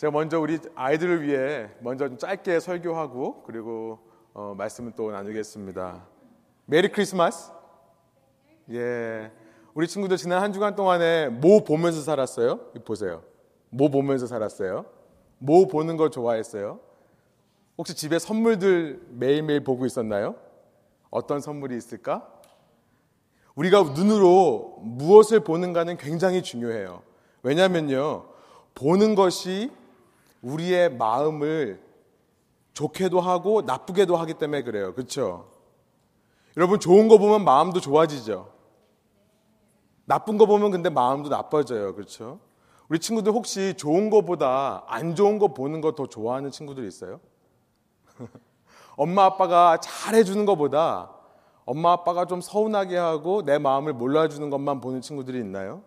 제가 먼저 우리 아이들을 위해 먼저 좀 짧게 설교하고 그리고 어, 말씀을 또 나누겠습니다. 메리 크리스마스. 예, 우리 친구들 지난 한 주간 동안에 뭐 보면서 살았어요? 보세요. 뭐 보면서 살았어요? 뭐 보는 거 좋아했어요? 혹시 집에 선물들 매일매일 보고 있었나요? 어떤 선물이 있을까? 우리가 눈으로 무엇을 보는가는 굉장히 중요해요. 왜냐면요. 보는 것이 우리의 마음을 좋게도 하고 나쁘게도 하기 때문에 그래요. 그렇죠? 여러분 좋은 거 보면 마음도 좋아지죠. 나쁜 거 보면 근데 마음도 나빠져요. 그렇죠? 우리 친구들 혹시 좋은 거보다 안 좋은 거 보는 거 더 좋아하는 친구들 있어요? 엄마 아빠가 잘 해주는 것보다 엄마 아빠가 좀 서운하게 하고 내 마음을 몰라주는 것만 보는 친구들이 있나요?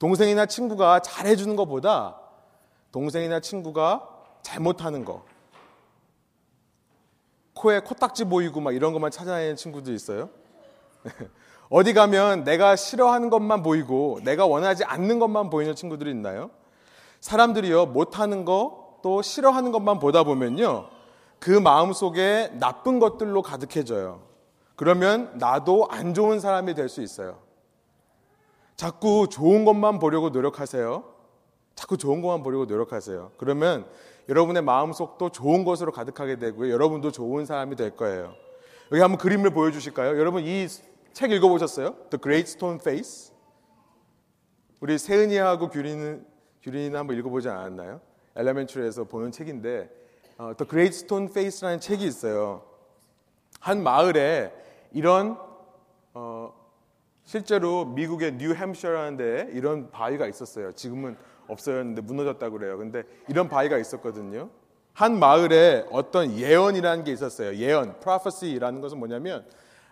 동생이나 친구가 잘 해주는 것보다 동생이나 친구가 잘못하는 거 코에 코딱지 보이고 막 이런 것만 찾아내는 친구들 있어요? 어디 가면 내가 싫어하는 것만 보이고 내가 원하지 않는 것만 보이는 친구들이 있나요? 사람들이요 못하는 거 또 싫어하는 것만 보다 보면요 그 마음 속에 나쁜 것들로 가득해져요. 그러면 나도 안 좋은 사람이 될 수 있어요. 자꾸 좋은 것만 보려고 노력하세요. 자꾸 좋은 것만 보려고 노력하세요. 그러면 여러분의 마음속도 좋은 것으로 가득하게 되고요. 여러분도 좋은 사람이 될 거예요. 여기 한번 그림을 보여주실까요? 여러분 이 책 읽어보셨어요? The Great Stone Face? 우리 세은이하고 규리는, 규리는 한번 읽어보지 않았나요? 엘레멘트리에서 보는 책인데 어, The Great Stone Face라는 책이 있어요. 한 마을에 이런 어, 실제로 미국의 뉴햄셔라는 데에 이런 바위가 있었어요. 지금은 없어졌는데 무너졌다고 그래요. 근데 이런 바위가 있었거든요. 한 마을에 어떤 예언이라는 게 있었어요. 예언, prophecy라는 것은 뭐냐면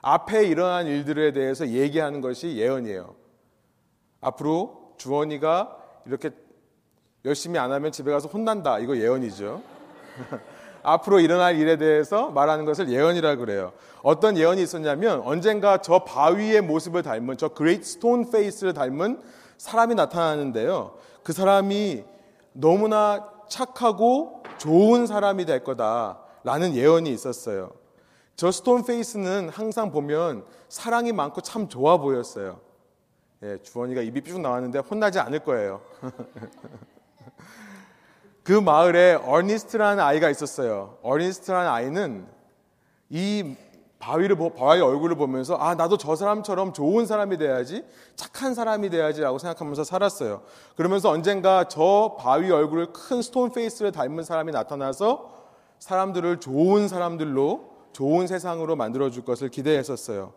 앞에 일어난 일들에 대해서 얘기하는 것이 예언이에요. 앞으로 주원이가 이렇게 열심히 안 하면 집에 가서 혼난다. 이거 예언이죠. 앞으로 일어날 일에 대해서 말하는 것을 예언이라 그래요. 어떤 예언이 있었냐면 언젠가 저 바위의 모습을 닮은 저 Great Stone Face를 닮은 사람이 나타나는데요. 그 사람이 너무나 착하고 좋은 사람이 될 거다라는 예언이 있었어요. 저 Stone Face는 항상 보면 사랑이 많고 참 좋아 보였어요. 예, 주원이가 입이 삐죽 나왔는데 혼나지 않을 거예요. 그 마을에 어니스트라는 아이가 있었어요. 어니스트라는 아이는 이 바위를 바위 얼굴을 보면서 아 나도 저 사람처럼 좋은 사람이 돼야지 착한 사람이 돼야지라고 생각하면서 살았어요. 그러면서 언젠가 저 바위 얼굴을 큰 Stone Face를 닮은 사람이 나타나서 사람들을 좋은 사람들로 좋은 세상으로 만들어 줄 것을 기대했었어요.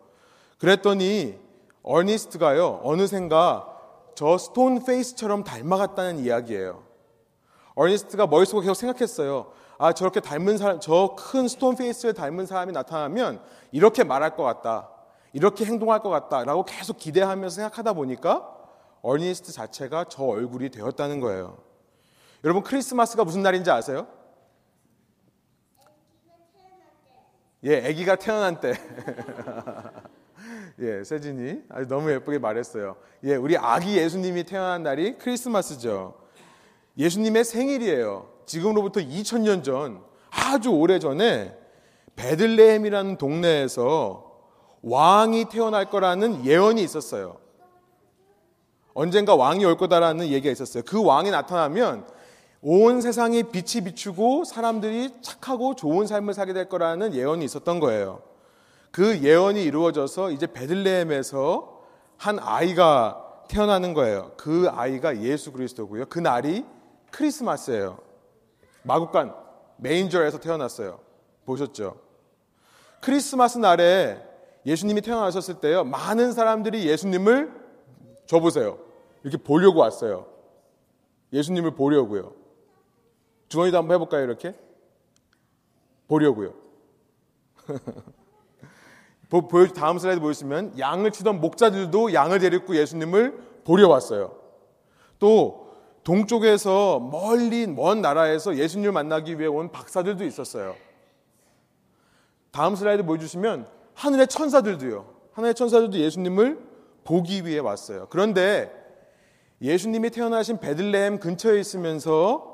그랬더니 어니스트가요 어느샌가 저 Stone Face처럼 닮아갔다는 이야기예요. 어니스트가 머릿속에 계속 생각했어요. 아, 저렇게 닮은 사람, 저 큰 Stone Face를 닮은 사람이 나타나면 이렇게 말할 것 같다. 이렇게 행동할 것 같다. 라고 계속 기대하면서 생각하다 보니까 어니스트 자체가 저 얼굴이 되었다는 거예요. 여러분, 크리스마스가 무슨 날인지 아세요? 예, 아기가 태어난 때. 예, 세진이 아주 너무 예쁘게 말했어요. 예, 우리 아기 예수님이 태어난 날이 크리스마스죠. 예수님의 생일이에요. 지금으로부터 2000년 전, 아주 오래 전에 베들레헴이라는 동네에서 왕이 태어날 거라는 예언이 있었어요. 언젠가 왕이 올 거다라는 얘기가 있었어요. 그 왕이 나타나면 온 세상에 빛이 비추고 사람들이 착하고 좋은 삶을 살게 될 거라는 예언이 있었던 거예요. 그 예언이 이루어져서 이제 베들레헴에서 한 아이가 태어나는 거예요. 그 아이가 예수 그리스도고요. 그 날이 크리스마스예요. 마국간 메인저에서 태어났어요. 보셨죠? 크리스마스 날에 예수님이 태어나셨을 때요. 많은 사람들이 예수님을 줘 보세요. 이렇게 보려고 왔어요. 예수님을 보려고요. 주원이도 한번 해볼까요? 이렇게 보려고요. 보 여 다음 슬라이드 보시면 양을 치던 목자들도 양을 데리고 예수님을 보려 왔어요. 또 동쪽에서 멀리 먼 나라에서 예수님을 만나기 위해 온 박사들도 있었어요. 다음 슬라이드 보여주시면 하늘의 천사들도요. 하늘의 천사들도 예수님을 보기 위해 왔어요. 그런데 예수님이 태어나신 베들레헴 근처에 있으면서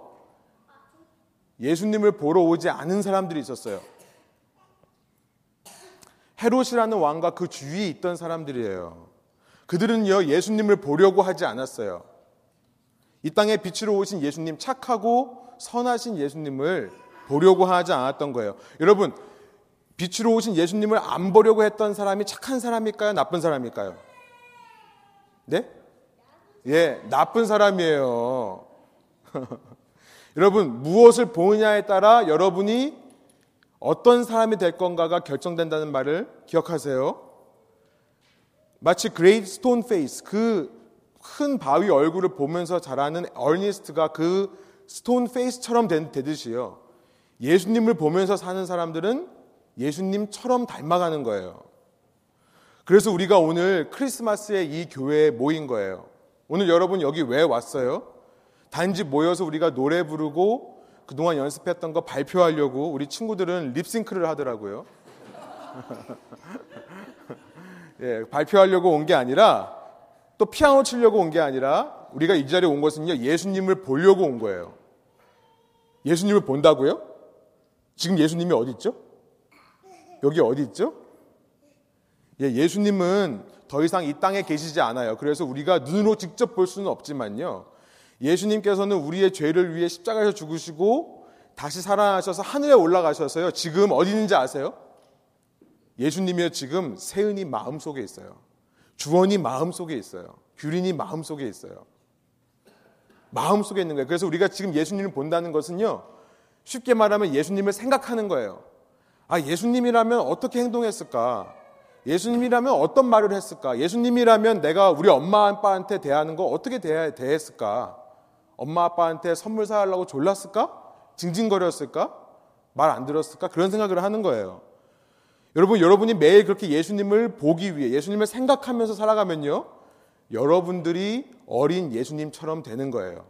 예수님을 보러 오지 않은 사람들이 있었어요. 헤롯이라는 왕과 그 주위에 있던 사람들이에요. 그들은요, 예수님을 보려고 하지 않았어요. 이 땅에 빛으로 오신 예수님, 착하고 선하신 예수님을 보려고 하지 않았던 거예요. 여러분, 빛으로 오신 예수님을 안 보려고 했던 사람이 착한 사람일까요? 나쁜 사람일까요? 네? 예, 나쁜 사람이에요. 여러분, 무엇을 보느냐에 따라 여러분이 어떤 사람이 될 건가가 결정된다는 말을 기억하세요. 마치 Great Stone Face, 그 큰 바위 얼굴을 보면서 자라는 어니스트가 그 Stone Face처럼 되듯이요. 예수님을 보면서 사는 사람들은 예수님처럼 닮아가는 거예요. 그래서 우리가 오늘 크리스마스에 이 교회에 모인 거예요. 오늘 여러분 여기 왜 왔어요? 단지 모여서 우리가 노래 부르고 그동안 연습했던 거 발표하려고 우리 친구들은 립싱크를 하더라고요. 예, 발표하려고 온 게 아니라 또 피아노 치려고 온 게 아니라 우리가 이 자리에 온 것은요, 예수님을 보려고 온 거예요. 예수님을 본다고요? 지금 예수님이 어디 있죠? 여기 어디 있죠? 예, 예수님은 더 이상 이 땅에 계시지 않아요. 그래서 우리가 눈으로 직접 볼 수는 없지만요. 예수님께서는 우리의 죄를 위해 십자가에서 죽으시고 다시 살아나셔서 하늘에 올라가셔서요. 지금 어디 있는지 아세요? 예수님이요 지금 세은이 마음 속에 있어요. 주원이 마음 속에 있어요. 규린이 마음 속에 있어요. 마음 속에 있는 거예요. 그래서 우리가 지금 예수님을 본다는 것은요. 쉽게 말하면 예수님을 생각하는 거예요. 아, 예수님이라면 어떻게 행동했을까? 예수님이라면 어떤 말을 했을까? 예수님이라면 내가 우리 엄마 아빠한테 대하는 거 어떻게 대해, 대했을까? 엄마 아빠한테 선물 사달라고 졸랐을까? 징징거렸을까? 말 안 들었을까? 그런 생각을 하는 거예요. 여러분, 여러분이 매일 그렇게 예수님을 보기 위해 예수님을 생각하면서 살아가면요. 여러분들이 어린 예수님처럼 되는 거예요.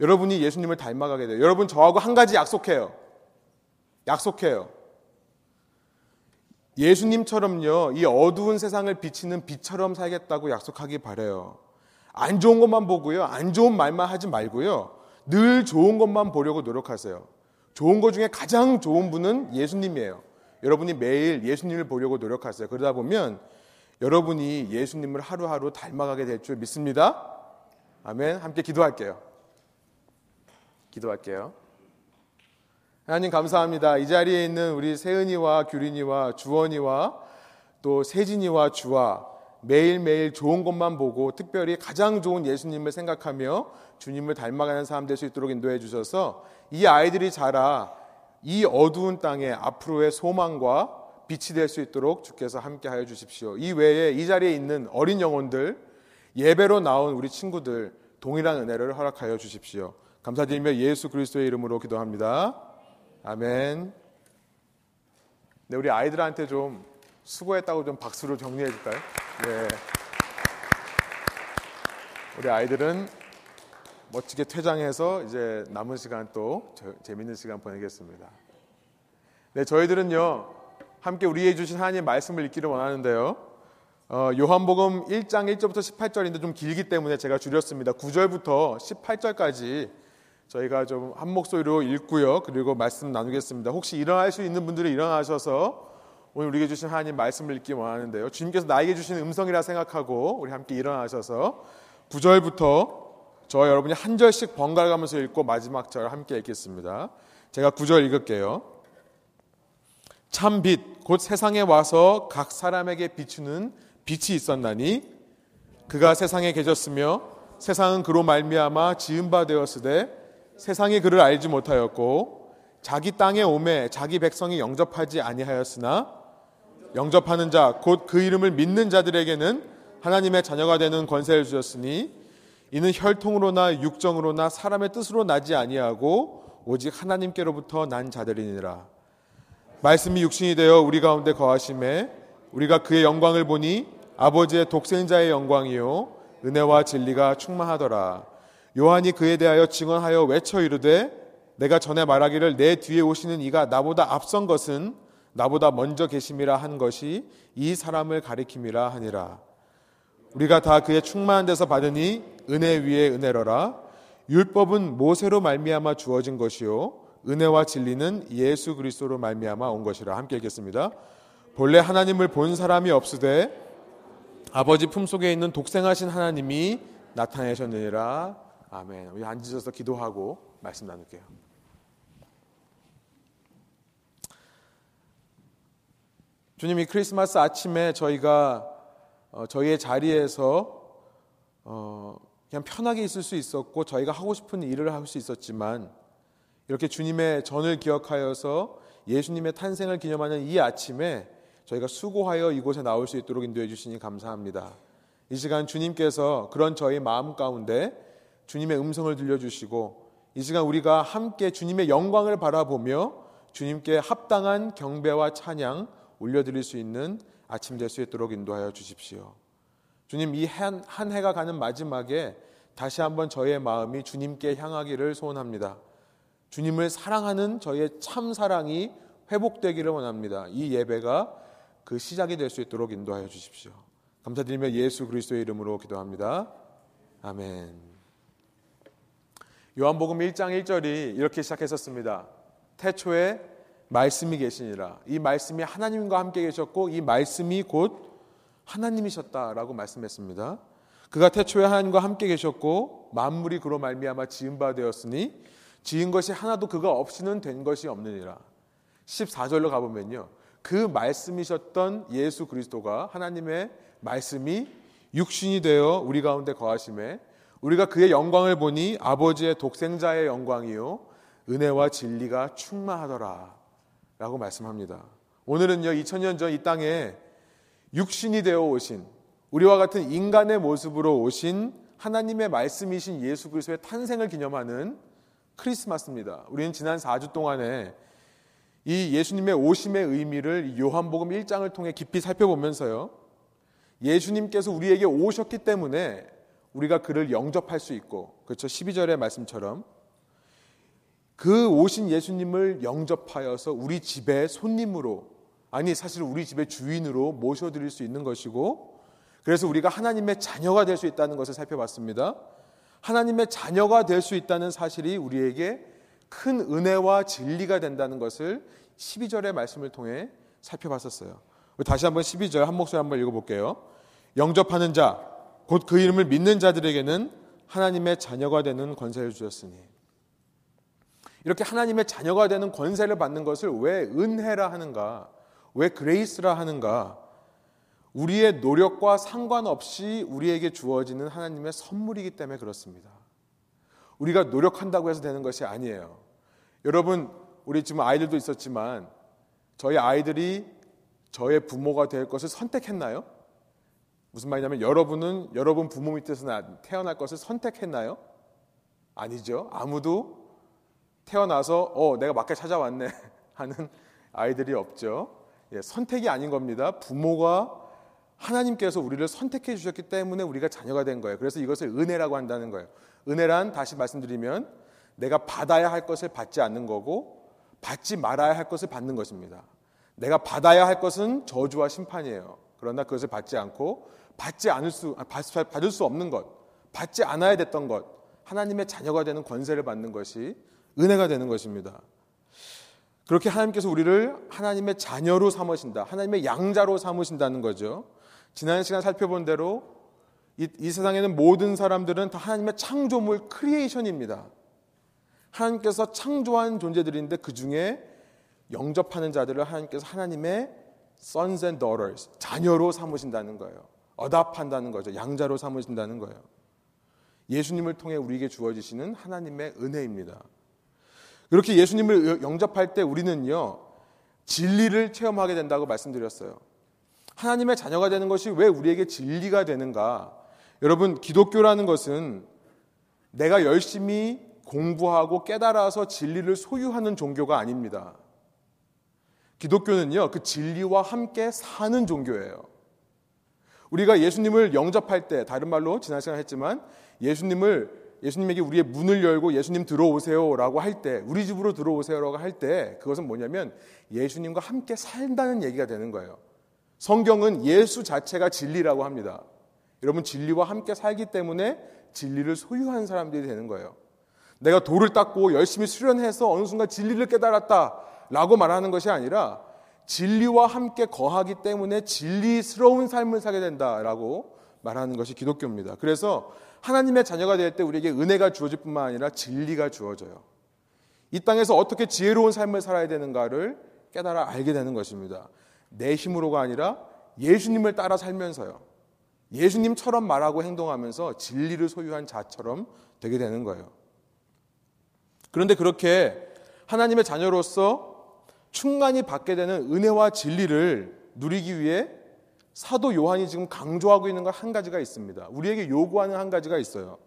여러분이 예수님을 닮아가게 돼요. 여러분 저하고 한 가지 약속해요. 약속해요. 예수님처럼요, 이 어두운 세상을 비치는 빛처럼 살겠다고 약속하기 바래요. 안 좋은 것만 보고요, 안 좋은 말만 하지 말고요, 늘 좋은 것만 보려고 노력하세요. 좋은 것 중에 가장 좋은 분은 예수님이에요. 여러분이 매일 예수님을 보려고 노력하세요. 그러다 보면 여러분이 예수님을 하루하루 닮아가게 될 줄 믿습니다. 아멘. 함께 기도할게요. 기도할게요. 하나님 감사합니다. 이 자리에 있는 우리 세은이와 규린이와 주원이와 또 세진이와 주와 매일매일 좋은 것만 보고 특별히 가장 좋은 예수님을 생각하며 주님을 닮아가는 사람 될 수 있도록 인도해 주셔서 이 아이들이 자라 이 어두운 땅에 앞으로의 소망과 빛이 될 수 있도록 주께서 함께 하여 주십시오. 이 외에 이 자리에 있는 어린 영혼들 예배로 나온 우리 친구들 동일한 은혜를 허락하여 주십시오. 감사드리며 예수 그리스도의 이름으로 기도합니다. 아멘. 네, 우리 아이들한테 좀 수고했다고 좀 박수로 정리해 줄까요? 네. 우리 아이들은 멋지게 퇴장해서 이제 남은 시간 또 재밌는 시간 보내겠습니다. 네, 저희들은요, 함께 우리에게 주신 하나님의 말씀을 읽기를 원하는데요. 어, 요한복음 1장 1절부터 18절인데 좀 길기 때문에 제가 줄였습니다. 9절부터 18절까지 저희가 좀 한 목소리로 읽고요. 그리고 말씀 나누겠습니다. 혹시 일어날 수 있는 분들이 일어나셔서 오늘 우리에게 주신 하나님 말씀을 읽기 원하는데요. 주님께서 나에게 주신 음성이라 생각하고 우리 함께 일어나셔서 9절부터 저와 여러분이 한 절씩 번갈아 가면서 읽고 마지막 절 함께 읽겠습니다. 제가 9절 읽을게요. 참 빛, 곧 세상에 와서 각 사람에게 비추는 빛이 있었나니 그가 세상에 계셨으며 세상은 그로 말미암아 지은 바 되었으되 세상이 그를 알지 못하였고 자기 땅에 오매 자기 백성이 영접하지 아니하였으나 영접하는 자 곧 그 이름을 믿는 자들에게는 하나님의 자녀가 되는 권세를 주셨으니 이는 혈통으로나 육정으로나 사람의 뜻으로 나지 아니하고 오직 하나님께로부터 난 자들이니라 말씀이 육신이 되어 우리 가운데 거하심에 우리가 그의 영광을 보니 아버지의 독생자의 영광이요 은혜와 진리가 충만하더라 요한이 그에 대하여 증언하여 외쳐 이르되 내가 전에 말하기를 내 뒤에 오시는 이가 나보다 앞선 것은 나보다 먼저 계심이라 한 것이 이 사람을 가리킴이라 하니라. 우리가 다 그의 충만한 데서 받으니 은혜 위에 은혜로라. 율법은 모세로 말미암아 주어진 것이요 은혜와 진리는 예수 그리스도로 말미암아 온 것이라 함께 읽겠습니다. 본래 하나님을 본 사람이 없으되 아버지 품속에 있는 독생하신 하나님이 나타내셨느니라. 아멘. 우리 앉으셔서 기도하고 말씀 나눌게요. 주님 이 크리스마스 아침에 저희가 어, 저희의 자리에서 어, 그냥 편하게 있을 수 있었고 저희가 하고 싶은 일을 할 수 있었지만 이렇게 주님의 전을 기억하여서 예수님의 탄생을 기념하는 이 아침에 저희가 수고하여 이곳에 나올 수 있도록 인도해 주시니 감사합니다. 이 시간 주님께서 그런 저희 마음 가운데 주님의 음성을 들려주시고 이 시간 우리가 함께 주님의 영광을 바라보며 주님께 합당한 경배와 찬양 올려드릴 수 있는 아침 될 수 있도록 인도하여 주십시오. 주님 이 한 한 해가 가는 마지막에 다시 한번 저의 마음이 주님께 향하기를 소원합니다. 주님을 사랑하는 저의 참 사랑이 회복되기를 원합니다. 이 예배가 그 시작이 될 수 있도록 인도하여 주십시오. 감사드리며 예수 그리스도의 이름으로 기도합니다. 아멘. 요한복음 1장 1절이 이렇게 시작했었습니다. 태초에 말씀이 계시니라. 이 말씀이 하나님과 함께 계셨고 이 말씀이 곧 하나님이셨다라고 말씀했습니다. 그가 태초에 하나님과 함께 계셨고 만물이 그로 말미암아 지은 바 되었으니 지은 것이 하나도 그가 없이는 된 것이 없느니라. 14절로 가보면요. 그 말씀이셨던 예수 그리스도가 하나님의 말씀이 육신이 되어 우리 가운데 거하심에 우리가 그의 영광을 보니 아버지의 독생자의 영광이요 은혜와 진리가 충만하더라 라고 말씀합니다. 오늘은요 2000년 전 이 땅에 육신이 되어 오신 우리와 같은 인간의 모습으로 오신 하나님의 말씀이신 예수 그리스도의 탄생을 기념하는 크리스마스입니다. 우리는 지난 4주 동안에 이 예수님의 오심의 의미를 요한복음 1장을 통해 깊이 살펴보면서요. 예수님께서 우리에게 오셨기 때문에 우리가 그를 영접할 수 있고 그렇죠. 12절의 말씀처럼 그 오신 예수님을 영접하여서 우리 집의 손님으로 아니 사실 우리 집의 주인으로 모셔드릴 수 있는 것이고 그래서 우리가 하나님의 자녀가 될 수 있다는 것을 살펴봤습니다. 하나님의 자녀가 될 수 있다는 사실이 우리에게 큰 은혜와 진리가 된다는 것을 12절의 말씀을 통해 살펴봤었어요. 다시 한번 12절 한 목소리 한번 읽어볼게요. 영접하는 자, 곧 그 이름을 믿는 자들에게는 하나님의 자녀가 되는 권세를 주셨으니. 이렇게 하나님의 자녀가 되는 권세를 받는 것을 왜 은혜라 하는가? 왜 그레이스라 하는가? 우리의 노력과 상관없이 우리에게 주어지는 하나님의 선물이기 때문에 그렇습니다. 우리가 노력한다고 해서 되는 것이 아니에요. 여러분, 우리 지금 아이들도 있었지만 저희 아이들이 저의 부모가 될 것을 선택했나요? 무슨 말이냐면 여러분은 여러분 부모 밑에서 태어날 것을 선택했나요? 아니죠. 아무도 태어나서 어 내가 맞게 찾아왔네 하는 아이들이 없죠. 예, 선택이 아닌 겁니다. 부모가 하나님께서 우리를 선택해 주셨기 때문에 우리가 자녀가 된 거예요. 그래서 이것을 은혜라고 한다는 거예요. 은혜란 다시 말씀드리면 내가 받아야 할 것을 받지 않는 거고 받지 말아야 할 것을 받는 것입니다. 내가 받아야 할 것은 저주와 심판이에요. 그러나 그것을 받지 않고 받지 않을 수 아, 받을 수 없는 것, 받지 않아야 됐던 것, 하나님의 자녀가 되는 권세를 받는 것이 은혜가 되는 것입니다. 그렇게 하나님께서 우리를 하나님의 자녀로 삼으신다. 하나님의 양자로 삼으신다는 거죠. 지난 시간 살펴본 대로 이, 이 세상에는 모든 사람들은 다 하나님의 창조물 크리에이션입니다. 하나님께서 창조한 존재들인데 그 중에 영접하는 자들을 하나님께서 하나님의 sons and daughters 자녀로 삼으신다는 거예요. 어답한다는 거죠. 양자로 삼으신다는 거예요. 예수님을 통해 우리에게 주어지시는 하나님의 은혜입니다. 그렇게 예수님을 영접할 때 우리는요 진리를 체험하게 된다고 말씀드렸어요. 하나님의 자녀가 되는 것이 왜 우리에게 진리가 되는가? 여러분 기독교라는 것은 내가 열심히 공부하고 깨달아서 진리를 소유하는 종교가 아닙니다. 기독교는요, 그 진리와 함께 사는 종교예요. 우리가 예수님을 영접할 때, 다른 말로 지난 시간에 했지만, 예수님을, 예수님에게 우리의 문을 열고 예수님 들어오세요라고 할 때, 우리 집으로 들어오세요라고 할 때, 그것은 뭐냐면 예수님과 함께 산다는 얘기가 되는 거예요. 성경은 예수 자체가 진리라고 합니다. 여러분, 진리와 함께 살기 때문에 진리를 소유한 사람들이 되는 거예요. 내가 돌을 닦고 열심히 수련해서 어느 순간 진리를 깨달았다라고 말하는 것이 아니라 진리와 함께 거하기 때문에 진리스러운 삶을 살게 된다라고 말하는 것이 기독교입니다. 그래서 하나님의 자녀가 될 때 우리에게 은혜가 주어질 뿐만 아니라 진리가 주어져요. 이 땅에서 어떻게 지혜로운 삶을 살아야 되는가를 깨달아 알게 되는 것입니다. 내 힘으로가 아니라 예수님을 따라 살면서요. 예수님처럼 말하고 행동하면서 진리를 소유한 자처럼 되게 되는 거예요. 그런데 그렇게 하나님의 자녀로서 충만히 받게 되는 은혜와 진리를 누리기 위해 사도 요한이 지금 강조하고 있는 것한 가지가 있습니다. 우리에게 요구하는 한 가지가 있어요.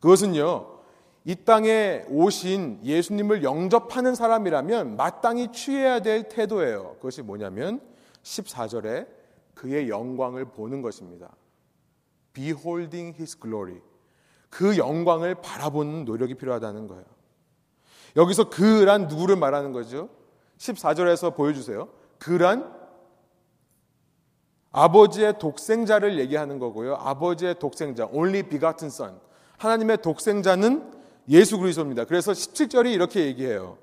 그것은요, 이 땅에 오신 예수님을 영접하는 사람이라면 마땅히 취해야 될 태도예요. 그것이 뭐냐면 14절에 그의 영광을 보는 것입니다. Beholding his glory. 그 영광을 바라보는 노력이 필요하다는 거예요. 여기서 그란 누구를 말하는 거죠? 14절에서 보여주세요. 그란 아버지의 독생자를 얘기하는 거고요. 아버지의 독생자, only begotten son. 하나님의 독생자는 예수 그리스도입니다. 그래서 17절이 이렇게 얘기해요.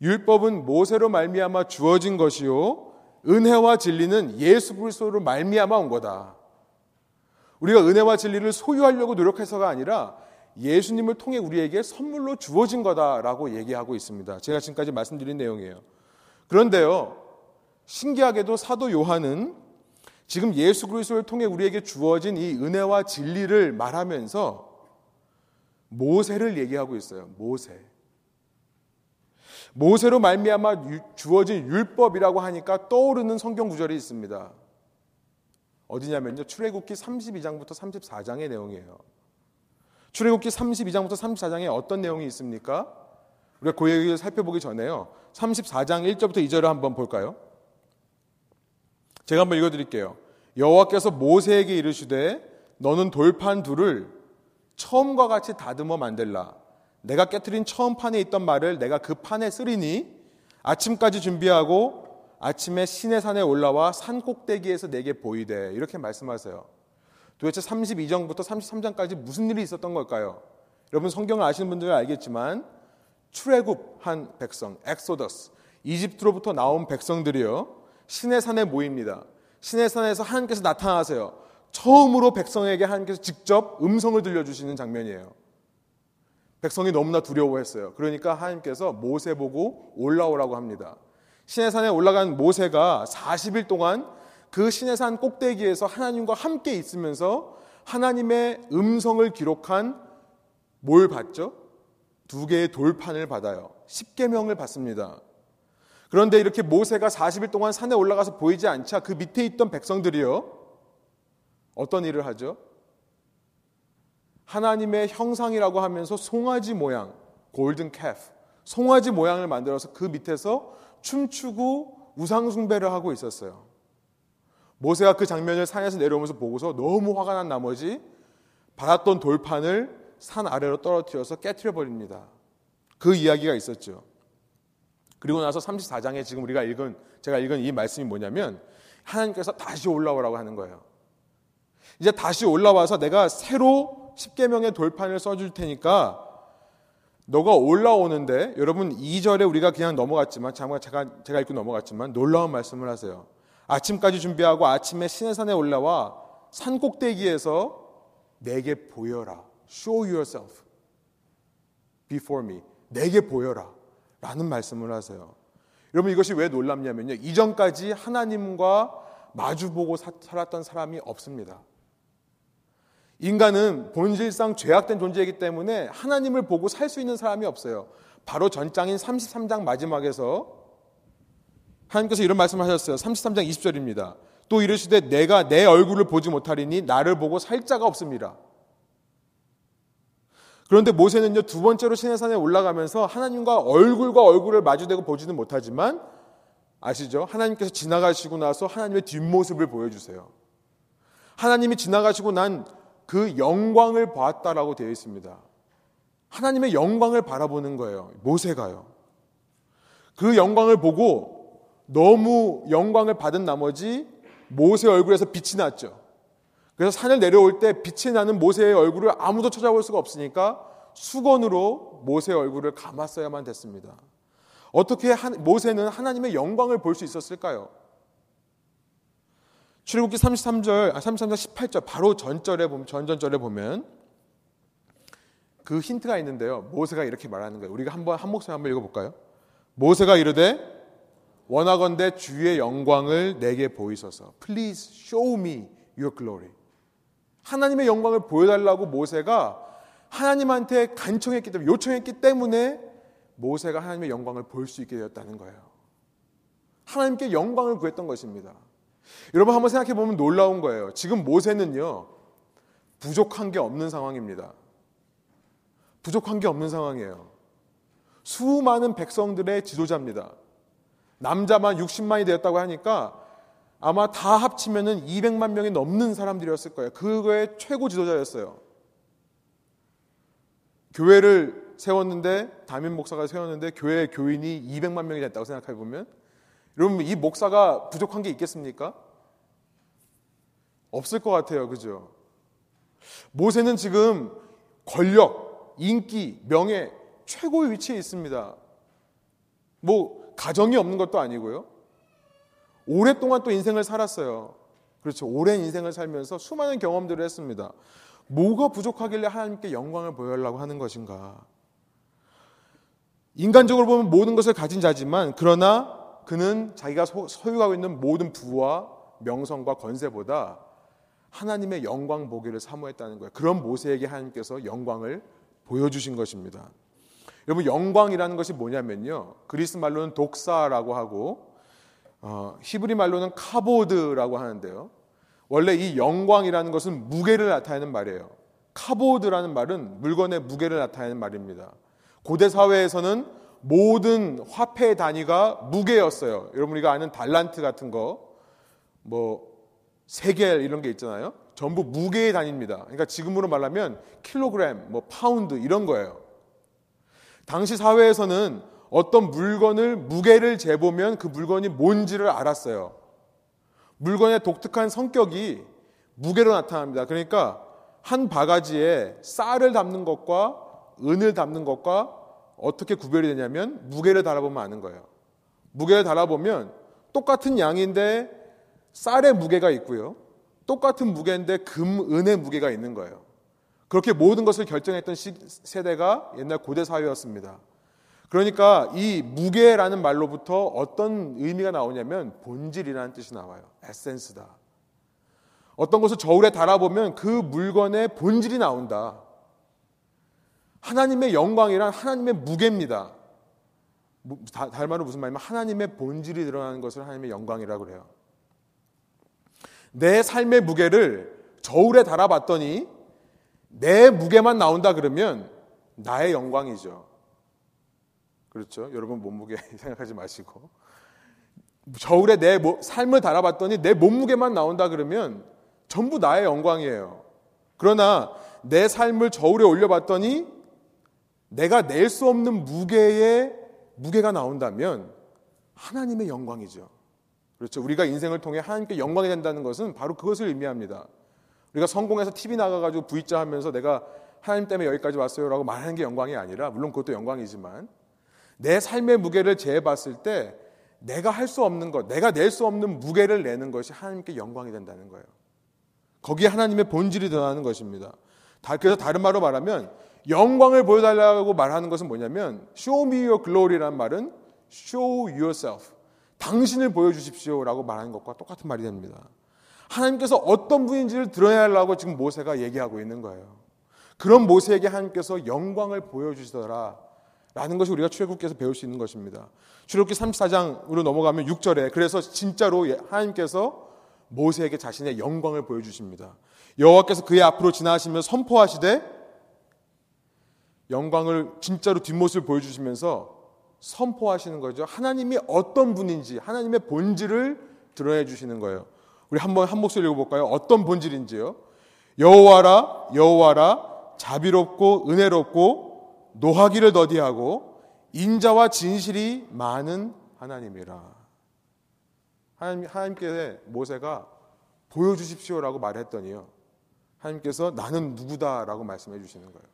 율법은 모세로 말미암아 주어진 것이요 은혜와 진리는 예수 그리스도로 말미암아 온 거다. 우리가 은혜와 진리를 소유하려고 노력해서가 아니라 예수님을 통해 우리에게 선물로 주어진 거다라고 얘기하고 있습니다. 제가 지금까지 말씀드린 내용이에요. 그런데요, 신기하게도 사도 요한은 지금 예수 그리스도를 통해 우리에게 주어진 이 은혜와 진리를 말하면서 모세를 얘기하고 있어요. 모세. 모세로 말미암아 주어진 율법이라고 하니까 떠오르는 성경 구절이 있습니다. 어디냐면요. 출애굽기 32장부터 34장의 내용이에요. 출애굽기 32장부터 34장에 어떤 내용이 있습니까? 우리가 그 얘기를 살펴보기 전에요. 34장 1절부터 2절을 한번 볼까요? 제가 한번 읽어 드릴게요. 여호와께서 모세에게 이르시되 너는 돌판 둘을 처음과 같이 다듬어 만들라. 내가 깨뜨린 처음 판에 있던 말을 내가 그 판에 쓰리니 아침까지 준비하고 아침에 시내 산에 올라와 산 꼭대기에서 내게 보이되 이렇게 말씀하세요. 도대체 32장부터 33장까지 무슨 일이 있었던 걸까요? 여러분 성경을 아시는 분들은 알겠지만 출애굽한 백성, 엑소더스, 이집트로부터 나온 백성들이요. 시내산에 모입니다. 시내산에서 하나님께서 나타나세요. 처음으로 백성에게 하나님께서 직접 음성을 들려주시는 장면이에요. 백성이 너무나 두려워했어요. 그러니까 하나님께서 모세 보고 올라오라고 합니다. 시내산에 올라간 모세가 40일 동안 그 시내산 꼭대기에서 하나님과 함께 있으면서 하나님의 음성을 기록한 뭘 받죠? 두 개의 돌판을 받아요. 10계명을 받습니다. 그런데 이렇게 모세가 40일 동안 산에 올라가서 보이지 않자 그 밑에 있던 백성들이요. 어떤 일을 하죠? 하나님의 형상이라고 하면서 송아지 모양, 골든 캐프, 송아지 모양을 만들어서 그 밑에서 춤추고 우상숭배를 하고 있었어요. 모세가 그 장면을 산에서 내려오면서 보고서 너무 화가 난 나머지 받았던 돌판을 산 아래로 떨어뜨려서 깨뜨려 버립니다. 그 이야기가 있었죠. 그리고 나서 34장에 지금 우리가 읽은 제가 읽은 이 말씀이 뭐냐면 하나님께서 다시 올라오라고 하는 거예요. 이제 다시 올라와서 내가 새로 10계명의 돌판을 써줄 테니까 너가 올라오는데 여러분 2절에 우리가 그냥 넘어갔지만 제가 제가 읽고 넘어갔지만 놀라운 말씀을 하세요. 아침까지 준비하고 아침에 시내산에 올라와 산 꼭대기에서 내게 보여라. Show yourself before me. 내게 보여라. 라는 말씀을 하세요. 여러분 이것이 왜 놀랍냐면요. 이전까지 하나님과 마주보고 살았던 사람이 없습니다. 인간은 본질상 죄악된 존재이기 때문에 하나님을 보고 살 수 있는 사람이 없어요. 바로 전장인 33장 마지막에서 하나님께서 이런 말씀을 하셨어요. 33장 20절입니다. 또 이르시되 내가 내 얼굴을 보지 못하리니 나를 보고 살 자가 없습니다. 그런데 모세는요, 두 번째로 시내산에 올라가면서 하나님과 얼굴과 얼굴을 마주대고 보지는 못하지만 아시죠? 하나님께서 지나가시고 나서 하나님의 뒷모습을 보여주세요. 하나님이 지나가시고 난 그 영광을 보았다라고 되어 있습니다. 하나님의 영광을 바라보는 거예요. 모세가요. 그 영광을 보고 너무 영광을 받은 나머지 모세 얼굴에서 빛이 났죠. 그래서 산을 내려올 때 빛이 나는 모세의 얼굴을 아무도 찾아볼 수가 없으니까 수건으로 모세의 얼굴을 감았어야만 됐습니다. 어떻게 모세는 하나님의 영광을 볼 수 있었을까요? 출애굽기 33절, 아, 33절 18절 바로 전절에 보면 전전절에 보면 그 힌트가 있는데요. 모세가 이렇게 말하는 거예요. 우리가 한번 한 목소리 한번 읽어 볼까요? 모세가 이르되 원하건대 주의 영광을 내게 보이소서. Please show me your glory. 하나님의 영광을 보여달라고 모세가 하나님한테 간청했기 때문에 요청했기 때문에 모세가 하나님의 영광을 볼 수 있게 되었다는 거예요. 하나님께 영광을 구했던 것입니다. 여러분 한번 생각해 보면 놀라운 거예요. 지금 모세는요 부족한 게 없는 상황입니다. 부족한 게 없는 상황이에요. 수많은 백성들의 지도자입니다. 남자만 60만이 되었다고 하니까 아마 다 합치면은 200만 명이 넘는 사람들이었을 거예요. 그거의 최고 지도자였어요. 교회를 세웠는데 담임 목사가 세웠는데 교회 교인이 200만 명이 됐다고 생각해 보면 여러분 이 목사가 부족한 게 있겠습니까? 없을 것 같아요. 그죠? 모세는 지금 권력, 인기, 명예 최고의 위치에 있습니다. 뭐 가정이 없는 것도 아니고요. 오랫동안 또 인생을 살았어요. 그렇죠. 오랜 인생을 살면서 수많은 경험들을 했습니다. 뭐가 부족하길래 하나님께 영광을 보여달라고 하는 것인가? 인간적으로 보면 모든 것을 가진 자지만 그러나 그는 자기가 소유하고 있는 모든 부와 명성과 건세보다 하나님의 영광 보기를 사모했다는 거예요. 그런 모세에게 하나님께서 영광을 보여주신 것입니다. 여러분 영광이라는 것이 뭐냐면요. 그리스 말로는 독사라고 하고 어, 히브리 말로는 카보드라고 하는데요. 원래 이 영광이라는 것은 무게를 나타내는 말이에요. 카보드라는 말은 물건의 무게를 나타내는 말입니다. 고대 사회에서는 모든 화폐 단위가 무게였어요. 여러분 우리가 아는 달란트 같은 거, 뭐 세겔 이런 게 있잖아요. 전부 무게의 단위입니다. 그러니까 지금으로 말하면 킬로그램, 뭐 파운드 이런 거예요. 당시 사회에서는 어떤 물건을 무게를 재보면 그 물건이 뭔지를 알았어요. 물건의 독특한 성격이 무게로 나타납니다. 그러니까 한 바가지에 쌀을 담는 것과 은을 담는 것과 어떻게 구별이 되냐면 무게를 달아보면 아는 거예요. 무게를 달아보면 똑같은 양인데 쌀의 무게가 있고요. 똑같은 무게인데 금, 은의 무게가 있는 거예요. 그렇게 모든 것을 결정했던 세대가 옛날 고대 사회였습니다. 그러니까 이 무게라는 말로부터 어떤 의미가 나오냐면 본질이라는 뜻이 나와요. 에센스다. 어떤 것을 저울에 달아보면 그 물건의 본질이 나온다. 하나님의 영광이란 하나님의 무게입니다. 말은 무슨 말이냐면 하나님의 본질이 드러나는 것을 하나님의 영광이라고 그래요. 내 삶의 무게를 저울에 달아봤더니 내 무게만 나온다 그러면 나의 영광이죠. 그렇죠? 여러분 몸무게 생각하지 마시고 저울에 내 삶을 달아봤더니 내 몸무게만 나온다 그러면 전부 나의 영광이에요. 그러나 내 삶을 저울에 올려봤더니 내가 낼 수 없는 무게의 무게가 나온다면 하나님의 영광이죠. 그렇죠. 우리가 인생을 통해 하나님께 영광이 된다는 것은 바로 그것을 의미합니다. 우리가 성공해서 TV 나가가지고 V자 하면서 내가 하나님 때문에 여기까지 왔어요라고 말하는 게 영광이 아니라 물론 그것도 영광이지만 내 삶의 무게를 재봤을 때 내가 할 수 없는 것, 내가 낼 수 없는 무게를 내는 것이 하나님께 영광이 된다는 거예요. 거기에 하나님의 본질이 드러나는 것입니다. 그래서 다른 말로 말하면 영광을 보여달라고 말하는 것은 뭐냐면 show me your glory라는 말은 show yourself. 당신을 보여주십시오라고 말하는 것과 똑같은 말이 됩니다. 하나님께서 어떤 분인지를 드러내야 하려고 지금 모세가 얘기하고 있는 거예요. 그런 모세에게 하나님께서 영광을 보여주시더라. 라는 것이 우리가 출애굽기에서 배울 수 있는 것입니다. 출애굽기 34장으로 넘어가면 6절에 그래서 진짜로 하나님께서 모세에게 자신의 영광을 보여주십니다. 여호와께서 그의 앞으로 지나시며 선포하시되 영광을 진짜로 뒷모습을 보여주시면서 선포하시는 거죠. 하나님이 어떤 분인지 하나님의 본질을 드러내 주시는 거예요. 우리 한번 한 목소리 읽어볼까요? 어떤 본질인지요? 여호와라 여호와라 자비롭고 은혜롭고 노하기를 더디하고 인자와 진실이 많은 하나님이라. 하나님, 하나님께 모세가 보여주십시오라고 말했더니요. 하나님께서 나는 누구다라고 말씀해 주시는 거예요.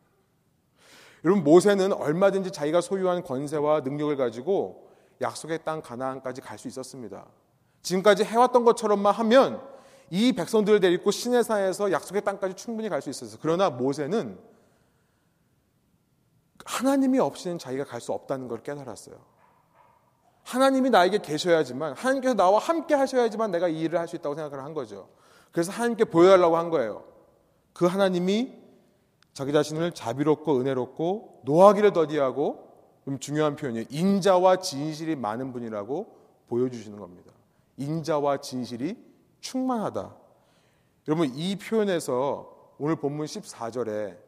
여러분 모세는 얼마든지 자기가 소유한 권세와 능력을 가지고 약속의 땅 가나안까지 갈 수 있었습니다. 지금까지 해왔던 것처럼만 하면 이 백성들을 데리고 시내산에서 약속의 땅까지 충분히 갈 수 있었어요. 그러나 모세는 하나님이 없이는 자기가 갈 수 없다는 걸 깨달았어요. 하나님이 나에게 계셔야지만 하나님께서 나와 함께 하셔야지만 내가 이 일을 할 수 있다고 생각을 한 거죠. 그래서 하나님께 보여달라고 한 거예요. 그 하나님이 자기 자신을 자비롭고 은혜롭고 노하기를 더디하고 좀 중요한 표현이에요. 인자와 진실이 많은 분이라고 보여주시는 겁니다. 인자와 진실이 충만하다. 여러분 이 표현에서 오늘 본문 14절에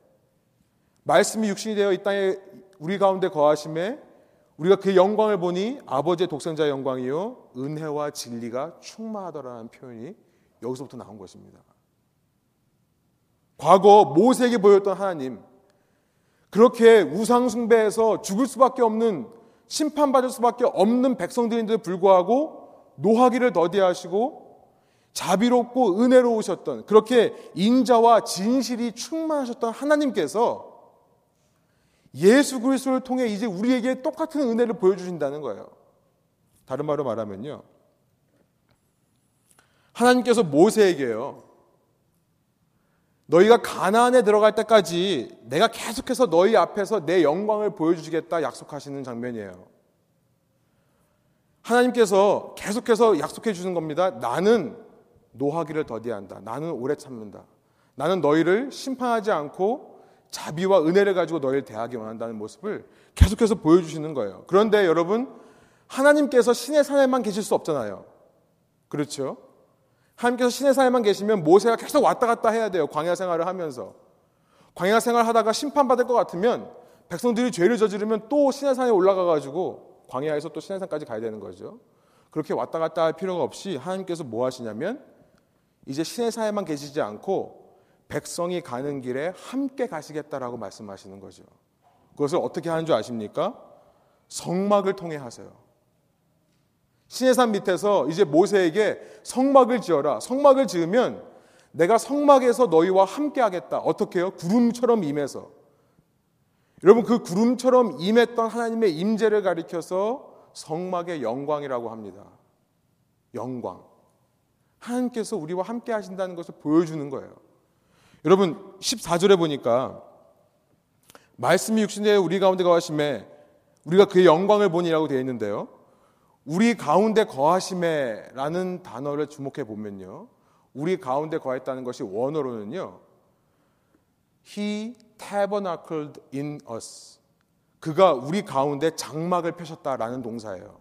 말씀이 육신이 되어 이 땅에 우리 가운데 거하심에 우리가 그 영광을 보니 아버지의 독생자 영광이요 은혜와 진리가 충만하더라는 표현이 여기서부터 나온 것입니다. 과거 모세에게 보였던 하나님 그렇게 우상 숭배해서 죽을 수밖에 없는 심판받을 수밖에 없는 백성들인데도 불구하고 노하기를 더디하시고 자비롭고 은혜로우셨던 그렇게 인자와 진실이 충만하셨던 하나님께서 예수 그리스도를 통해 이제 우리에게 똑같은 은혜를 보여주신다는 거예요. 다른 말로 말하면요. 하나님께서 모세에게요. 너희가 가나안에 들어갈 때까지 내가 계속해서 너희 앞에서 내 영광을 보여주시겠다 약속하시는 장면이에요. 하나님께서 계속해서 약속해 주는 겁니다. 나는 노하기를 더디한다. 나는 오래 참는다. 나는 너희를 심판하지 않고 자비와 은혜를 가지고 너희를 대하기 원한다는 모습을 계속해서 보여주시는 거예요. 그런데 여러분, 하나님께서 신의 산에만 계실 수 없잖아요. 그렇죠? 하나님께서 신의 산에만 계시면 모세가 계속 왔다 갔다 해야 돼요. 광야 생활을 하면서. 광야 생활 하다가 심판받을 것 같으면 백성들이 죄를 저지르면 또 신의 산에 올라가 가지고 광야에서 또 신의 산까지 가야 되는 거죠. 그렇게 왔다 갔다 할 필요가 없이 하나님께서 뭐 하시냐면 이제 신의 산에만 계시지 않고 백성이 가는 길에 함께 가시겠다라고 말씀하시는 거죠. 그것을 어떻게 하는 줄 아십니까? 성막을 통해 하세요. 신해산 밑에서 이제 모세에게 성막을 지어라. 성막을 지으면 내가 성막에서 너희와 함께 하겠다. 어떻게 요 구름처럼 임해서. 여러분 그 구름처럼 임했던 하나님의 임재를 가리켜서 성막의 영광이라고 합니다. 영광. 하나님께서 우리와 함께 하신다는 것을 보여주는 거예요. 여러분 14절에 보니까 말씀이 육신에 우리 가운데 거하심에 우리가 그의 영광을 보니라고 되어 있는데요. 우리 가운데 거하심에라는 단어를 주목해 보면요. 우리 가운데 거했다는 것이 원어로는요. He tabernacled in us. 그가 우리 가운데 장막을 펴셨다라는 동사예요.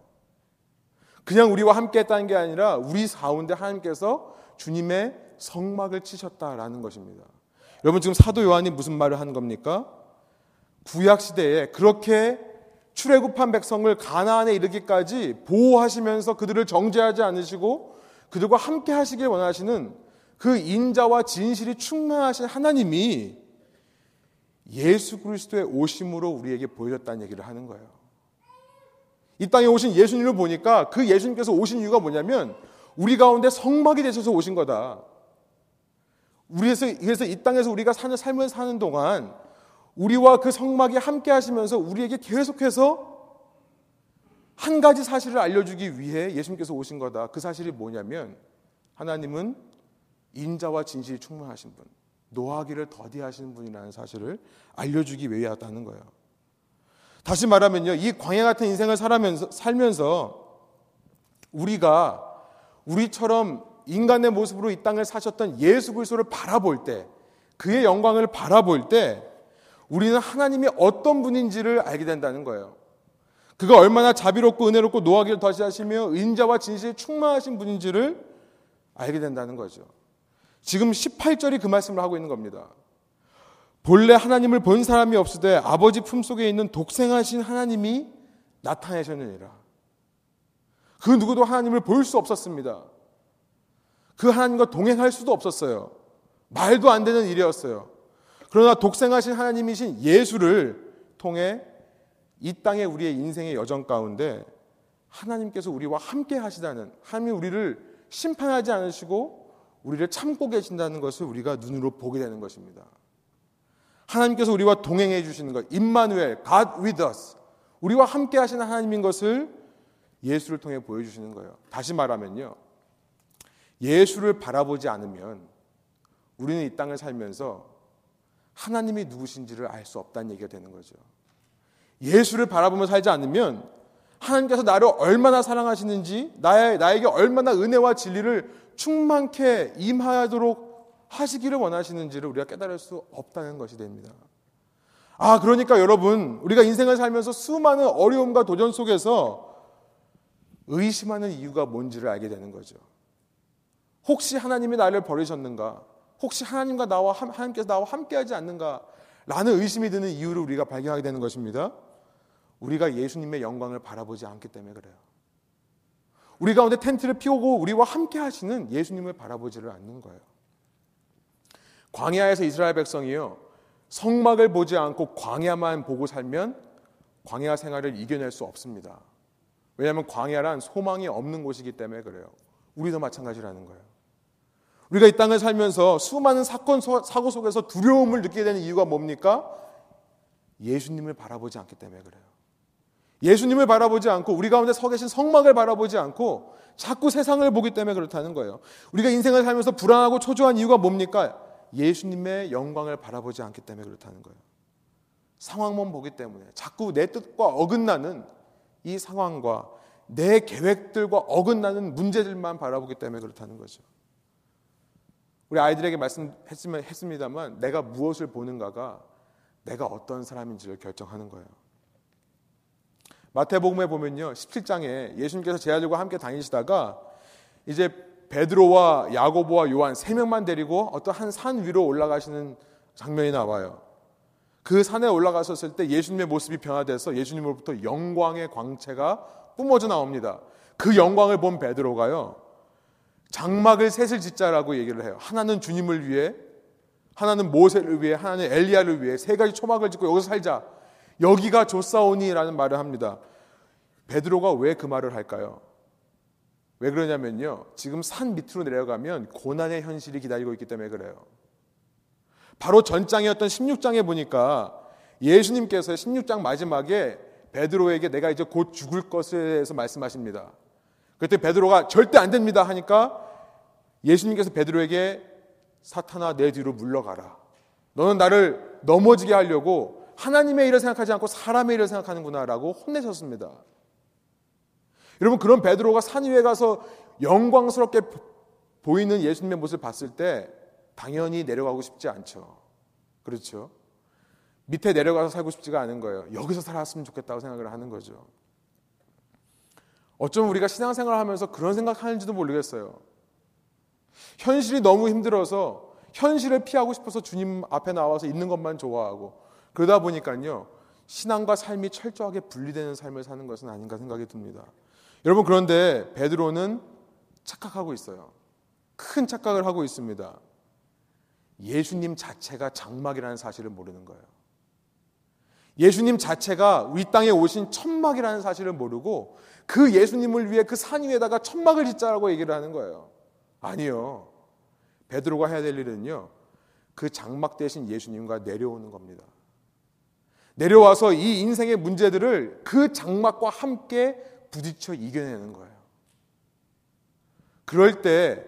그냥 우리와 함께 했다는 게 아니라 우리 가운데 하나님께서 주님의 성막을 치셨다라는 것입니다. 여러분 지금 사도 요한이 무슨 말을 하는 겁니까? 구약 시대에 그렇게 출애굽한 백성을 가나안에 이르기까지 보호하시면서 그들을 정죄하지 않으시고 그들과 함께 하시길 원하시는 그 인자와 진실이 충만하신 하나님이 예수 그리스도의 오심으로 우리에게 보여줬다는 얘기를 하는 거예요. 이 땅에 오신 예수님을 보니까 그 예수님께서 오신 이유가 뭐냐면 우리 가운데 성막이 되셔서 오신 거다. 우리에서 그래서 이 땅에서 우리가 사는 삶을 사는 동안 우리와 그 성막이 함께 하시면서 우리에게 계속해서 한 가지 사실을 알려주기 위해 예수님께서 오신 거다. 그 사실이 뭐냐면 하나님은 인자와 진실이 충만하신 분, 노하기를 더디하시는 분이라는 사실을 알려주기 위해 왔다는 거예요. 다시 말하면요, 이 광야 같은 인생을 살면서, 살면서 우리가 우리처럼 인간의 모습으로 이 땅을 사셨던 예수 그리스도를 바라볼 때, 그의 영광을 바라볼 때 우리는 하나님이 어떤 분인지를 알게 된다는 거예요. 그가 얼마나 자비롭고 은혜롭고 노하기를 더시하시며 인자와 진실에 충만하신 분인지를 알게 된다는 거죠. 지금 18절이 그 말씀을 하고 있는 겁니다. 본래 하나님을 본 사람이 없으되 아버지 품속에 있는 독생하신 하나님이 나타내셨느니라. 그 누구도 하나님을 볼 수 없었습니다. 그 하나님과 동행할 수도 없었어요. 말도 안 되는 일이었어요. 그러나 독생하신 하나님이신 예수를 통해 이 땅에 우리의 인생의 여정 가운데 하나님께서 우리와 함께 하시다는 하나님이 우리를 심판하지 않으시고 우리를 참고 계신다는 것을 우리가 눈으로 보게 되는 것입니다. 하나님께서 우리와 동행해 주시는 것, 임마누엘, God with us. 우리와 함께 하시는 하나님인 것을 예수를 통해 보여주시는 거예요. 다시 말하면요. 예수를 바라보지 않으면 우리는 이 땅을 살면서 하나님이 누구신지를 알 수 없다는 얘기가 되는 거죠. 예수를 바라보며 살지 않으면 하나님께서 나를 얼마나 사랑하시는지, 나의, 나에게 얼마나 은혜와 진리를 충만케 임하도록 하시기를 원하시는지를 우리가 깨달을 수 없다는 것이 됩니다. 아, 그러니까 여러분, 우리가 인생을 살면서 수많은 어려움과 도전 속에서 의심하는 이유가 뭔지를 알게 되는 거죠. 혹시 하나님이 나를 버리셨는가? 혹시 하나님과 나와 하나님께서 나와 함께하지 않는가? 라는 의심이 드는 이유를 우리가 발견하게 되는 것입니다. 우리가 예수님의 영광을 바라보지 않기 때문에 그래요. 우리 가운데 텐트를 피우고 우리와 함께 하시는 예수님을 바라보지를 않는 거예요. 광야에서 이스라엘 백성이요. 성막을 보지 않고 광야만 보고 살면 광야 생활을 이겨낼 수 없습니다. 왜냐하면 광야란 소망이 없는 곳이기 때문에 그래요. 우리도 마찬가지라는 거예요. 우리가 이 땅을 살면서 수많은 사건, 사고 속에서 두려움을 느끼게 되는 이유가 뭡니까? 예수님을 바라보지 않기 때문에 그래요. 예수님을 바라보지 않고 우리 가운데 서 계신 성막을 바라보지 않고 자꾸 세상을 보기 때문에 그렇다는 거예요. 우리가 인생을 살면서 불안하고 초조한 이유가 뭡니까? 예수님의 영광을 바라보지 않기 때문에 그렇다는 거예요. 상황만 보기 때문에 자꾸 내 뜻과 어긋나는 이 상황과 내 계획들과 어긋나는 문제들만 바라보기 때문에 그렇다는 거죠. 우리 아이들에게 말씀했습니다만 내가 무엇을 보는가가 내가 어떤 사람인지를 결정하는 거예요. 마태복음에 보면요. 17장에 예수님께서 제 아들과 함께 다니시다가 이제 베드로와 야고보와 요한 세 명만 데리고 어떤 한 산 위로 올라가시는 장면이 나와요. 그 산에 올라가셨을 때 예수님의 모습이 변화돼서 예수님으로부터 영광의 광채가 뿜어져 나옵니다. 그 영광을 본 베드로가요. 장막을 셋을 짓자라고 얘기를 해요. 하나는 주님을 위해, 하나는 모세를 위해, 하나는 엘리야를 위해 세 가지 초막을 짓고 여기서 살자. 여기가 조사오니라는 말을 합니다. 베드로가 왜 그 말을 할까요? 왜 그러냐면요. 지금 산 밑으로 내려가면 고난의 현실이 기다리고 있기 때문에 그래요. 바로 전장이었던 16장에 보니까 예수님께서 16장 마지막에 베드로에게 내가 이제 곧 죽을 것에 대해서 말씀하십니다. 그때 베드로가 절대 안 됩니다 하니까 예수님께서 베드로에게 사탄아 내 뒤로 물러가라. 너는 나를 넘어지게 하려고 하나님의 일을 생각하지 않고 사람의 일을 생각하는구나라고 혼내셨습니다. 여러분 그런 베드로가 산 위에 가서 영광스럽게 보이는 예수님의 모습을 봤을 때 당연히 내려가고 싶지 않죠. 그렇죠? 밑에 내려가서 살고 싶지가 않은 거예요. 여기서 살았으면 좋겠다고 생각을 하는 거죠. 어쩌면 우리가 신앙생활을 하면서 그런 생각하는지도 모르겠어요. 현실이 너무 힘들어서 현실을 피하고 싶어서 주님 앞에 나와서 있는 것만 좋아하고 그러다 보니까요. 신앙과 삶이 철저하게 분리되는 삶을 사는 것은 아닌가 생각이 듭니다. 여러분 그런데 베드로는 착각하고 있어요. 큰 착각을 하고 있습니다. 예수님 자체가 장막이라는 사실을 모르는 거예요. 예수님 자체가 이 땅에 오신 천막이라는 사실을 모르고 그 예수님을 위해 그 산 위에다가 천막을 짓자라고 얘기를 하는 거예요. 아니요. 베드로가 해야 될 일은요. 그 장막 대신 예수님과 내려오는 겁니다. 내려와서 이 인생의 문제들을 그 장막과 함께 부딪혀 이겨내는 거예요. 그럴 때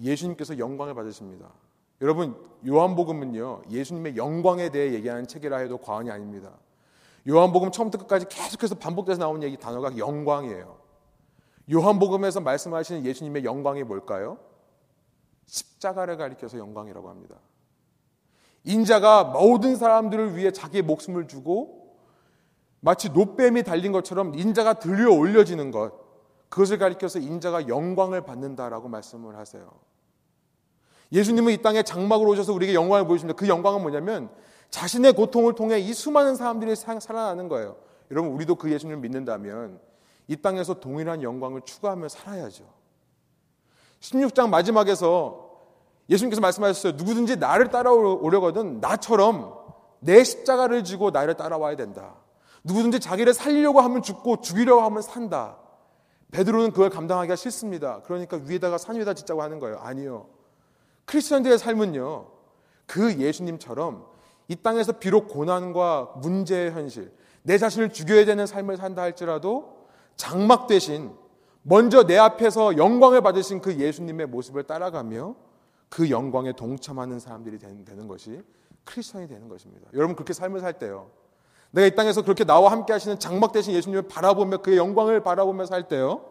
예수님께서 영광을 받으십니다. 여러분, 요한복음은요, 예수님의 영광에 대해 얘기하는 책이라 해도 과언이 아닙니다. 요한복음 처음부터 끝까지 계속해서 반복돼서 나오는 얘기 단어가 영광이에요. 요한복음에서 말씀하시는 예수님의 영광이 뭘까요? 십자가를 가리켜서 영광이라고 합니다. 인자가 모든 사람들을 위해 자기의 목숨을 주고 마치 노뱀이 달린 것처럼 인자가 들려 올려지는 것, 그것을 가리켜서 인자가 영광을 받는다라고 말씀을 하세요. 예수님은 이 땅에 장막으로 오셔서 우리에게 영광을 보여주십니다. 그 영광은 뭐냐면 자신의 고통을 통해 이 수많은 사람들이 살아나는 거예요. 여러분, 우리도 그 예수님을 믿는다면 이 땅에서 동일한 영광을 추구하며 살아야죠. 16장 마지막에서 예수님께서 말씀하셨어요. 누구든지 나를 따라오려거든 나처럼 내 십자가를 지고 나를 따라와야 된다. 누구든지 자기를 살리려고 하면 죽고 죽이려고 하면 산다. 베드로는 그걸 감당하기가 싫습니다. 그러니까 위에다가 산 위에다 짓자고 하는 거예요. 아니요. 크리스천들의 삶은요. 그 예수님처럼 이 땅에서 비록 고난과 문제의 현실, 내 자신을 죽여야 되는 삶을 산다 할지라도 장막 대신 먼저 내 앞에서 영광을 받으신 그 예수님의 모습을 따라가며 그 영광에 동참하는 사람들이 되는 것이 크리스천이 되는 것입니다. 여러분 그렇게 삶을 살 때요. 내가 이 땅에서 그렇게 나와 함께 하시는 장막 대신 예수님을 바라보며 그의 영광을 바라보며 살 때요.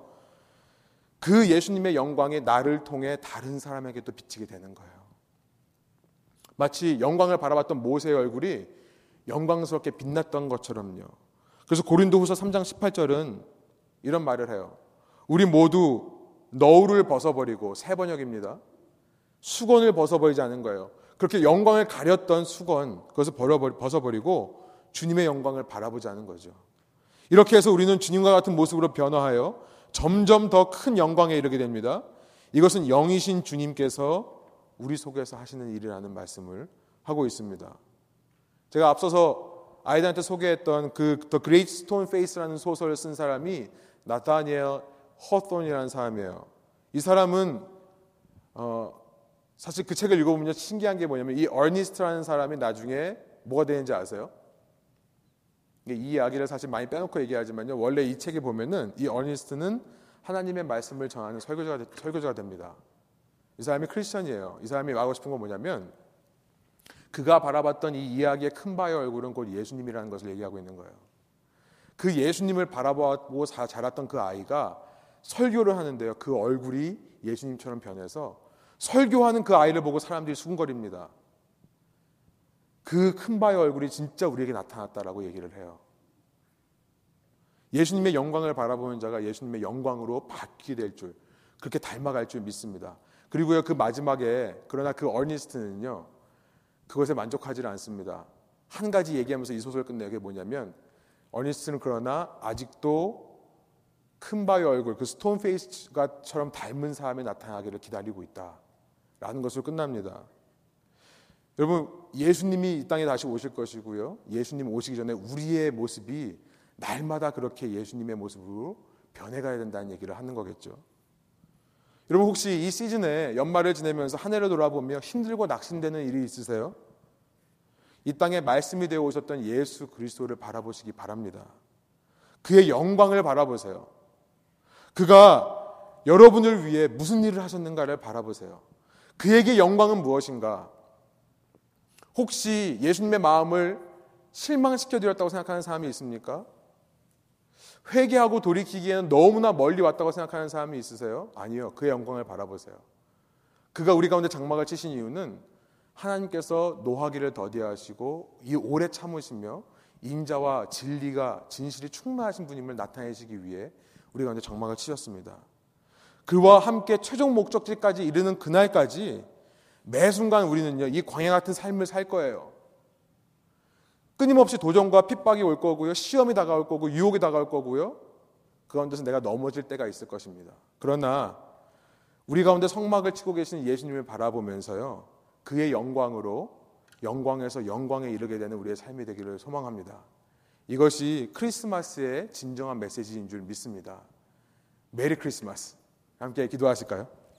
그 예수님의 영광이 나를 통해 다른 사람에게 도 비치게 되는 거예요. 마치 영광을 바라봤던 모세의 얼굴이 영광스럽게 빛났던 것처럼요. 그래서 고린도후서 3장 18절은 이런 말을 해요. 우리 모두 너울을 벗어버리고 새 번역입니다. 수건을 벗어버리지 않은 거예요. 그렇게 영광을 가렸던 수건 그것을 벗어버리고 주님의 영광을 바라보지 않은 거죠. 이렇게 해서 우리는 주님과 같은 모습으로 변화하여 점점 더 큰 영광에 이르게 됩니다. 이것은 영이신 주님께서 우리 속에서 하시는 일이라는 말씀을 하고 있습니다. 제가 앞서서 아이들한테 소개했던 그 The Great Stone Face라는 소설을 쓴 사람이 나타니엘 허톤이라는 사람이에요. 이 사람은 어, 사실 그 책을 읽어보면 신기한 게 뭐냐면 이 어니스트라는 사람이 나중에 뭐가 되는지 아세요? 이 이야기를 사실 많이 빼놓고 얘기하지만요. 원래 이 책에 보면은 이 어니스트는 하나님의 말씀을 전하는 설교자가, 설교자가 됩니다. 이 사람이 크리스천이에요. 이 사람이 말하고 싶은 건 뭐냐면 그가 바라봤던 이 이야기의 큰 바의 얼굴은 곧 예수님이라는 것을 얘기하고 있는 거예요. 그 예수님을 바라보고 자랐던 그 아이가 설교를 하는데요. 그 얼굴이 예수님처럼 변해서 설교하는 그 아이를 보고 사람들이 수군거립니다. 그 큰 바의 얼굴이 진짜 우리에게 나타났다라고 얘기를 해요. 예수님의 영광을 바라보는 자가 예수님의 영광으로 바뀌게 될 줄, 그렇게 닮아갈 줄 믿습니다. 그리고요, 그 마지막에, 그러나 그 어니스트는요, 그것에 만족하지 않습니다. 한 가지 얘기하면서 이 소설을 끝내게 게 뭐냐면, 어니스트는 그러나 아직도 큰 바위 얼굴, 그 Stone Face가처럼 닮은 사람이 나타나기를 기다리고 있다. 라는 것으로 끝납니다. 여러분, 예수님이 이 땅에 다시 오실 것이고요. 예수님 오시기 전에 우리의 모습이 날마다 그렇게 예수님의 모습으로 변해가야 된다는 얘기를 하는 거겠죠. 여러분, 혹시 이 시즌에 연말을 지내면서 한 해를 돌아보며 힘들고 낙심되는 일이 있으세요? 이 땅에 말씀이 되어 오셨던 예수 그리스도를 바라보시기 바랍니다. 그의 영광을 바라보세요. 그가 여러분을 위해 무슨 일을 하셨는가를 바라보세요. 그에게 영광은 무엇인가? 혹시 예수님의 마음을 실망시켜 드렸다고 생각하는 사람이 있습니까? 회개하고 돌이키기에는 너무나 멀리 왔다고 생각하는 사람이 있으세요? 아니요. 그의 영광을 바라보세요. 그가 우리 가운데 장막을 치신 이유는 하나님께서 노하기를 더디하시고 이 오래 참으시며 인자와 진리가 진실이 충만하신 분임을 나타내시기 위해 우리 가운데 장막을 치셨습니다. 그와 함께 최종 목적지까지 이르는 그날까지 매 순간 우리는요, 이 광야 같은 삶을 살 거예요. 끊임없이 도전과 핍박이 올 거고요, 시험이 다가올 거고, 유혹이 다가올 거고요, 그 가운데서 내가 넘어질 때가 있을 것입니다. 그러나 우리 가운데 성막을 치고 계신 예수님을 바라보면서요, 그의 영광으로 영광에서 영광에 이르게 되는 우리의 삶이 되기를 소망합니다. 이것이 크리스마스의 진정한 메시지인 줄 믿습니다. 메리 크리스마스. 함께 기도하실까요?